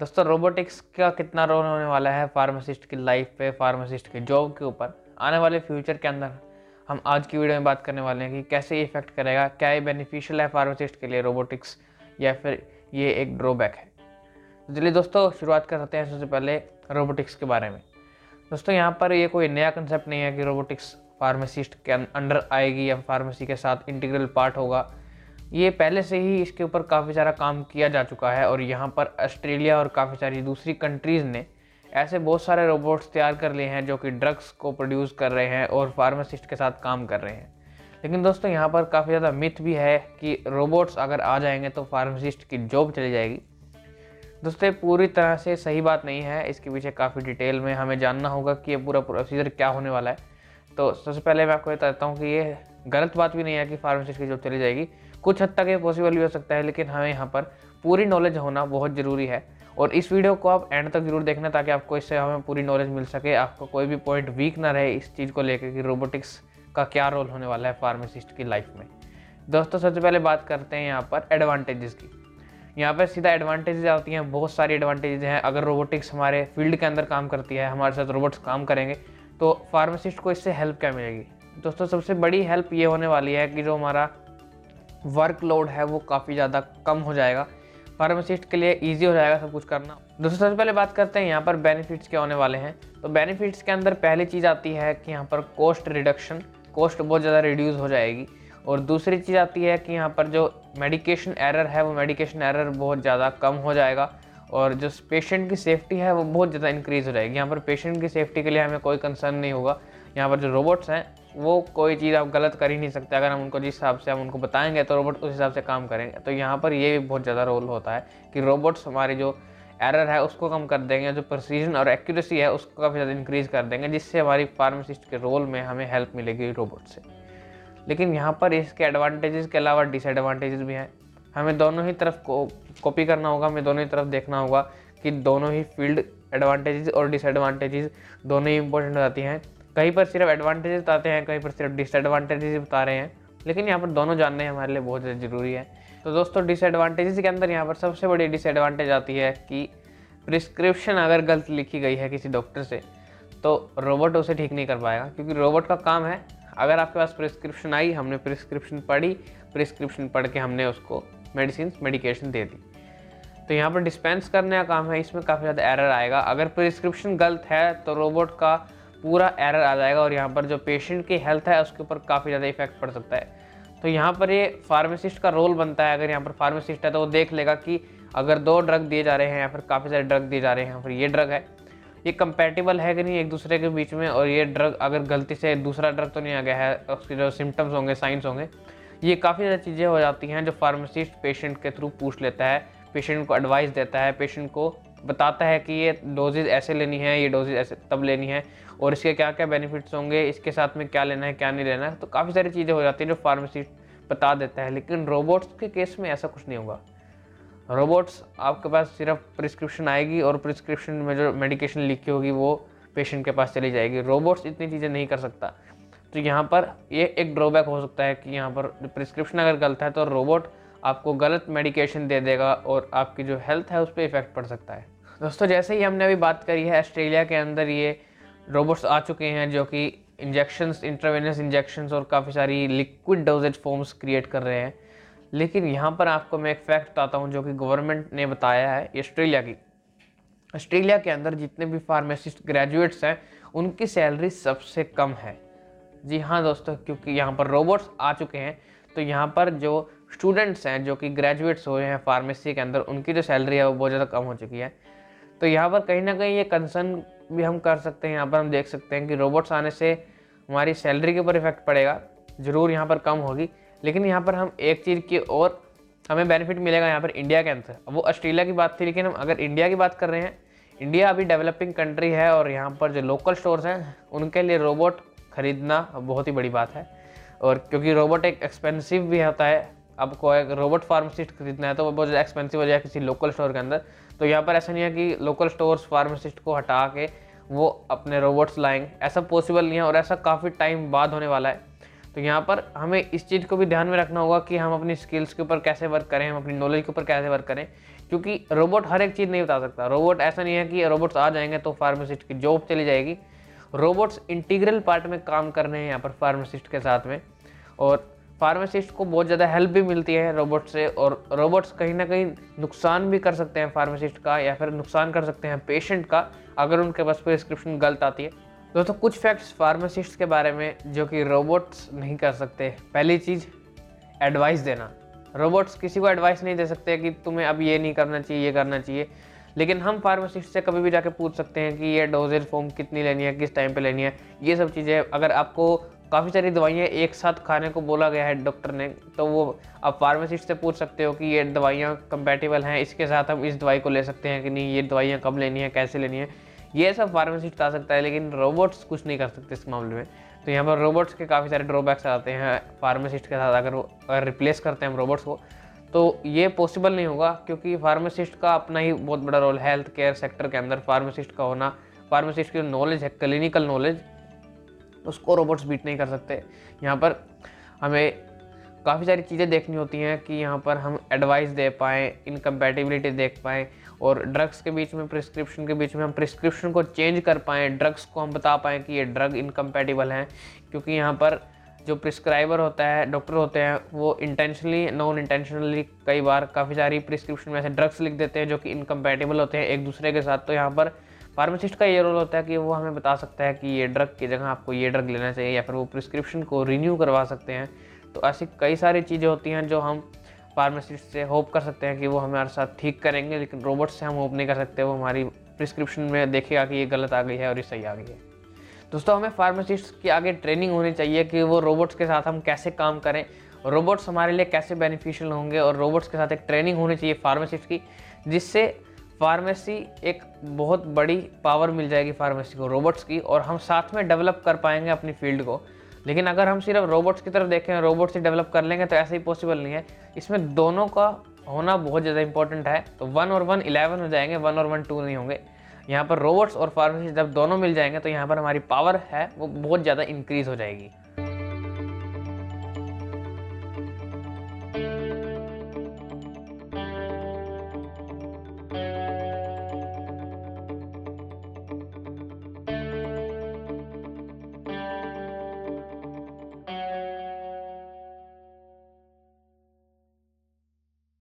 दोस्तों रोबोटिक्स का कितना रोल होने वाला है फार्मासिस्ट की लाइफ पे फार्मासिस्ट की जॉब के ऊपर। आने वाले फ्यूचर के अंदर हम आज की वीडियो में बात करने वाले हैं कि कैसे ये इफ़ेक्ट करेगा, क्या ये बेनिफिशियल है फार्मासिस्ट के लिए रोबोटिक्स या फिर ये एक ड्रॉबैक है। तो चलिए दोस्तों, शुरुआत करते हैं सबसे पहले रोबोटिक्स के बारे में। दोस्तों, यहाँ पर ये कोई नया कंसेप्ट नहीं है कि रोबोटिक्स फार्मासिस्ट के अंडर आएगी या फार्मेसी के साथ इंटीग्रल पार्ट होगा। ये पहले से ही इसके ऊपर काफ़ी सारा काम किया जा चुका है और यहाँ पर ऑस्ट्रेलिया और काफ़ी सारी दूसरी कंट्रीज़ ने ऐसे बहुत सारे रोबोट्स तैयार कर लिए हैं जो कि ड्रग्स को प्रोड्यूस कर रहे हैं और फार्मासिस्ट के साथ काम कर रहे हैं। लेकिन दोस्तों, यहाँ पर काफ़ी ज़्यादा मिथ भी है कि रोबोट्स अगर आ जाएँगे तो फार्मासिस्ट की जॉब चली जाएगी। दोस्तों पूरी तरह से सही बात नहीं है। इसके पीछे काफ़ी डिटेल में हमें जानना होगा कि ये पूरा प्रोसीजर क्या होने वाला है। तो सबसे पहले मैं आपको बताता हूँ कि ये गलत बात भी नहीं है कि फार्मासिस्ट की जॉब चली जाएगी। कुछ हद तक ये पॉसिबल भी हो सकता है, लेकिन हमें यहाँ पर पूरी नॉलेज होना बहुत ज़रूरी है। और इस वीडियो को आप एंड तक ज़रूर देखना ताकि आपको इससे हमें पूरी नॉलेज मिल सके, आपको कोई भी पॉइंट वीक ना रहे इस चीज़ को लेकर कि रोबोटिक्स का क्या रोल होने वाला है फार्मासिस्ट की लाइफ में। दोस्तों, सबसे पहले बात करते हैं यहाँ पर एडवांटेजेस की। यहाँ पर सीधा एडवांटेजेस आती हैं, बहुत सारी एडवांटेजेस हैं। अगर रोबोटिक्स हमारे फ़ील्ड के अंदर काम करती है, हमारे साथ रोबोट्स काम करेंगे तो फार्मासिस्ट को इससे हेल्प क्या मिलेगी? दोस्तों, सबसे बड़ी हेल्प ये होने वाली है कि जो हमारा वर्कलोड है वो काफ़ी ज़्यादा कम हो जाएगा। फार्मासिस्ट के लिए ईजी हो जाएगा सब कुछ करना। दोस्तों, सबसे पहले बात करते हैं, यहाँ पर बेनिफिट्स क्या होने वाले हैं। तो बेनिफिट्स के अंदर पहली चीज़ आती है कि यहाँ पर कॉस्ट रिडक्शन कॉस्ट बहुत ज़्यादा रिड्यूस हो जाएगी। और दूसरी चीज़ आती है कि यहाँ पर जो मेडिकेशन एरर है, वो मेडिकेशन एरर बहुत ज़्यादा कम हो जाएगा। और जो पेशेंट की सेफ्टी है, वो बहुत ज़्यादा इंक्रीज़ हो जाएगी। यहाँ पर पेशेंट की सेफ्टी के लिए हमें कोई कंसर्न नहीं होगा। यहाँ पर जो रोबोट्स हैं वो कोई चीज़ आप गलत कर ही नहीं सकते, अगर हम उनको जिस हिसाब से हम उनको बताएँगे तो रोबोट उस हिसाब से काम करेंगे। तो यहाँ पर ये भी बहुत ज़्यादा रोल होता है कि रोबोट्स हमारी जो एरर है उसको कम कर देंगे, जो प्रोसीजन और एक्यूरेसी है उसको काफ़ी ज़्यादा इंक्रीज़ कर देंगे, जिससे हमारी फार्मासिस्ट के रोल में हमें हेल्प मिलेगी रोबोट से। लेकिन यहाँ पर इसके एडवांटेजेस के अलावा डिसएडवांटेजेस भी हैं। हमें दोनों ही तरफ़ को कॉपी करना होगा, हमें दोनों ही तरफ़ देखना होगा कि दोनों ही फ़ील्ड एडवांटेजेस और डिसएडवांटेजेस दोनों ही इंपॉर्टेंट हो जाती हैं। कहीं पर सिर्फ़ एडवांटेजेस बताते हैं, कहीं पर सिर्फ़ डिसएडवांटेजेस बता रहे हैं, लेकिन यहाँ पर दोनों जानने हमारे लिए बहुत ज़रूरी है। तो दोस्तों डिसएडवांटेजेस के अंदर यहाँ पर सबसे बड़ी डिसएडवांटेज आती है कि प्रिस्क्रिप्शन अगर गलत लिखी गई है किसी डॉक्टर से तो रोबोट उसे ठीक नहीं कर पाएगा, क्योंकि रोबोट का काम है, अगर आपके पास प्रिस्क्रिप्शन आई, हमने प्रिस्क्रिप्शन पढ़ी प्रिस्क्रिप्शन पढ़ के हमने उसको मेडिसिन मेडिकेशन दे दी। तो यहाँ पर डिस्पेंस करने का काम है, इसमें काफ़ी ज़्यादा एरर आएगा। अगर प्रिस्क्रिप्शन गलत है तो रोबोट का पूरा एरर आ जाएगा और यहाँ पर जो पेशेंट की हेल्थ है, उसके ऊपर काफ़ी ज़्यादा इफ़ेक्ट पड़ सकता है। तो यहाँ पर ये फार्मासिस्ट का रोल बनता है, अगर यहाँ पर फार्मासिस्ट है तो वो देख लेगा कि अगर दो ड्रग दिए जा रहे हैं या फिर काफ़ी सारे ड्रग दिए जा रहे हैं या फिर ये ड्रग है। ये कंपेटिबल है कि नहीं एक दूसरे के बीच में और ये ड्रग अगर गलती से दूसरा ड्रग तो नहीं आ गया है, उसके जो सिम्टम्स होंगे साइंस होंगे, ये काफ़ी ज़्यादा चीज़ें हो जाती हैं जो फार्मासिस्ट पेशेंट के थ्रू पूछ लेता है पेशेंट को एडवाइस देता है पेशेंट को बताता है कि ये डोजेज ऐसे लेनी है, ये डोजेज ऐसे तब लेनी है और इसके क्या क्या बेनिफिट्स होंगे, इसके साथ में क्या लेना है, क्या नहीं लेना है तो काफ़ी सारी चीज़ें हो जाती हैं जो फार्मासिस्ट बता देता है। लेकिन रोबोट्स के केस में ऐसा कुछ नहीं होगा। रोबोट्स आपके पास सिर्फ़ प्रिस्क्रिप्शन आएगी और प्रिस्क्रिप्शन में जो मेडिकेशन लिखी होगी वो पेशेंट के पास चली जाएगी। रोबोट्स इतनी चीज़ें नहीं कर सकता। तो यहाँ पर ये एक ड्रॉबैक हो सकता है कि यहाँ पर प्रिस्क्रिप्शन अगर गलत है तो रोबोट आपको गलत मेडिकेशन दे देगा और आपकी जो हेल्थ है उस पर इफ़ेक्ट पड़ सकता है। दोस्तों, जैसे ही हमने अभी बात करी है ऑस्ट्रेलिया के अंदर, ये रोबोट्स आ चुके हैं जो कि इंजेक्शंस इंट्रावेनस इंजेक्शंस और काफ़ी सारी लिक्विड डोजेज फॉर्म्स क्रिएट कर रहे हैं। लेकिन यहाँ पर आपको मैं एक फैक्ट बताता हूँ जो कि गवर्नमेंट ने बताया है ऑस्ट्रेलिया की। ऑस्ट्रेलिया के अंदर जितने भी फार्मासिस्ट ग्रेजुएट्स हैं, उनकी सैलरी सबसे कम है। जी हाँ दोस्तों, क्योंकि यहाँ पर रोबोट्स आ चुके हैं तो यहाँ पर जो स्टूडेंट्स हैं, जो कि ग्रेजुएट्स हुए हैं फार्मेसी के अंदर, उनकी जो सैलरी है वो बहुत ज़्यादा कम हो चुकी है। तो यहाँ पर कहीं ना कहीं ये कंसर्न भी हम कर सकते हैं, यहाँ पर हम देख सकते हैं कि रोबोट्स आने से हमारी सैलरी के ऊपर इफ़ेक्ट पड़ेगा, ज़रूर यहाँ पर कम होगी। लेकिन यहाँ पर हम एक चीज़ की और हमें बेनिफिट मिलेगा यहाँ पर इंडिया के अंदर। वो ऑस्ट्रेलिया की बात थी, लेकिन हम अगर इंडिया की बात कर रहे हैं इंडिया अभी डेवलपिंग कंट्री है और यहाँ पर जो लोकल स्टोर्स हैं, उनके लिए रोबोट खरीदना बहुत ही बड़ी बात है। और क्योंकि रोबोट एक एक्सपेंसिव भी होता है आपको एक रोबोट फार्मासिस्ट खरीदना है तो वो बहुत ज़्यादा एक्सपेंसिव हो जाए किसी लोकल स्टोर के अंदर। तो यहाँ पर ऐसा नहीं है कि लोकल स्टोर्स फार्मासिस्ट को हटा के वो अपने रोबोट्स लाएँगे। ऐसा पॉसिबल नहीं है और ऐसा काफ़ी टाइम बाद होने वाला है। तो यहाँ पर हमें इस चीज़ को भी ध्यान में रखना होगा कि हम अपनी स्किल्स के ऊपर कैसे वर्क करें, हम अपनी नॉलेज के ऊपर कैसे वर्क करें, क्योंकि रोबोट हर एक चीज़ नहीं बता सकता। रोबोट ऐसा नहीं है कि रोबोट्स आ जाएँगे तो फार्मासिस्ट की जॉब चली जाएगी। रोबोट्स इंटीग्रल पार्ट में काम करने हैं यहाँ पर फार्मासिस्ट के साथ में। और फार्मासिस्ट को बहुत ज़्यादा हेल्प भी मिलती है रोबोट से और रोबोट्स कहीं ना कहीं नुकसान भी कर सकते हैं फार्मासिस्ट का या फिर नुकसान कर सकते हैं पेशेंट का अगर उनके पास प्रिस्क्रिप्शन गलत आती है। दोस्तों, कुछ फैक्ट्स फार्मासिस्ट के बारे में जो कि रोबोट्स नहीं कर सकते। पहली चीज़ एडवाइस देना। रोबोट्स किसी को एडवाइस नहीं दे सकते कि तुम्हें अब ये नहीं करना चाहिए, ये करना चाहिए। लेकिन हम फार्मासिस्ट से कभी भी जाके पूछ सकते हैं कि ये डोजेज फॉर्म कितनी लेनी है, किस टाइम पे लेनी है। ये सब चीज़ें अगर आपको काफ़ी सारी दवाइयाँ एक साथ खाने को बोला गया है डॉक्टर ने तो वो आप फार्मासिस्ट से पूछ सकते हो कि ये दवाइयाँ कंपेटेबल हैं, इसके साथ हम इस दवाई को ले सकते हैं कि नहीं, ये दवाइयाँ कब लेनी है, कैसे लेनी है? ये सब फार्मासिस्ट बता सकता है, लेकिन रोबोट्स कुछ नहीं कर सकते इस मामले में। तो यहाँ पर रोबोट्स के काफ़ी सारे ड्रॉबैक्स आते हैं फार्मासिस्ट के साथ अगर अगर रिप्लेस करते हैं हम रोबोट्स को तो ये पॉसिबल नहीं होगा, क्योंकि फार्मासिस्ट का अपना ही बहुत बड़ा रोल हेल्थ केयर सेक्टर के अंदर फार्मासिस्ट का होना फार्मासिस्ट की नॉलेज है क्लिनिकल नॉलेज उसको रोबोट्स बीट नहीं कर सकते। यहाँ पर हमें काफ़ी सारी चीज़ें देखनी होती हैं कि यहाँ पर हम एडवाइस दे पाएँ इनकम्पैटिबिलिटी देख पाएँ और ड्रग्स के बीच में प्रिस्क्रिप्शन के बीच में हम प्रिस्क्रिप्शन को चेंज कर पाएँ ड्रग्स को हम बता पाएँ कि ये ड्रग इनकम्पैटिबल हैं। क्योंकि यहाँ पर जो प्रिस्क्राइबर होता है डॉक्टर होते हैं, वो इंटेंशनली नॉन इंटेंशनली कई बार काफ़ी सारी प्रिस्क्रिप्शन में ऐसे ड्रग्स लिख देते हैं जो कि इनकम्पैटिबल होते हैं एक दूसरे के साथ। तो यहाँ पर फार्मासिस्ट का ये रोल होता है कि वो हमें बता सकता है कि ये ड्रग की जगह आपको ये ड्रग लेना चाहिए या फिर वो प्रिस्क्रिप्शन को रिन्यू करवा सकते हैं। तो ऐसी कई सारी चीज़ें होती हैं जो हम फार्मासिस्ट से होप कर सकते हैं कि वो हमारे साथ ठीक करेंगे, लेकिन रोबोट से हम होप नहीं कर सकते। वो हमारी प्रिस्क्रिप्शन में देखेगा कि ये गलत आ गई है और ये सही आ गई है। दोस्तों, हमें फार्मासिस्ट की आगे ट्रेनिंग होनी चाहिए कि वो रोबोट्स के साथ हम कैसे काम करें, रोबोट्स हमारे लिए कैसे बेनिफिशियल होंगे और रोबोट्स के साथ एक ट्रेनिंग होनी चाहिए फार्मासिस्ट की, जिससे फार्मेसी एक बहुत बड़ी पावर मिल जाएगी फार्मेसी को, रोबोट्स की, और हम साथ में डेवलप कर पाएँगे अपनी फ़ील्ड को। लेकिन अगर हम सिर्फ़ रोबोट्स की तरफ़ देखें रोबोट्स ही डेवलप कर लेंगे तो ऐसा ही पॉसिबल नहीं है। इसमें दोनों का होना बहुत ज़्यादा इंपॉर्टेंट है। तो वन और वन इलेवन हो जाएँगे वन और वन टू नहीं होंगे। यहाँ पर रोबोट्स और फार्मेसी जब दोनों मिल जाएँगे तो यहाँ पर हमारी पावर है, वो बहुत ज़्यादा इंक्रीज़ हो जाएगी।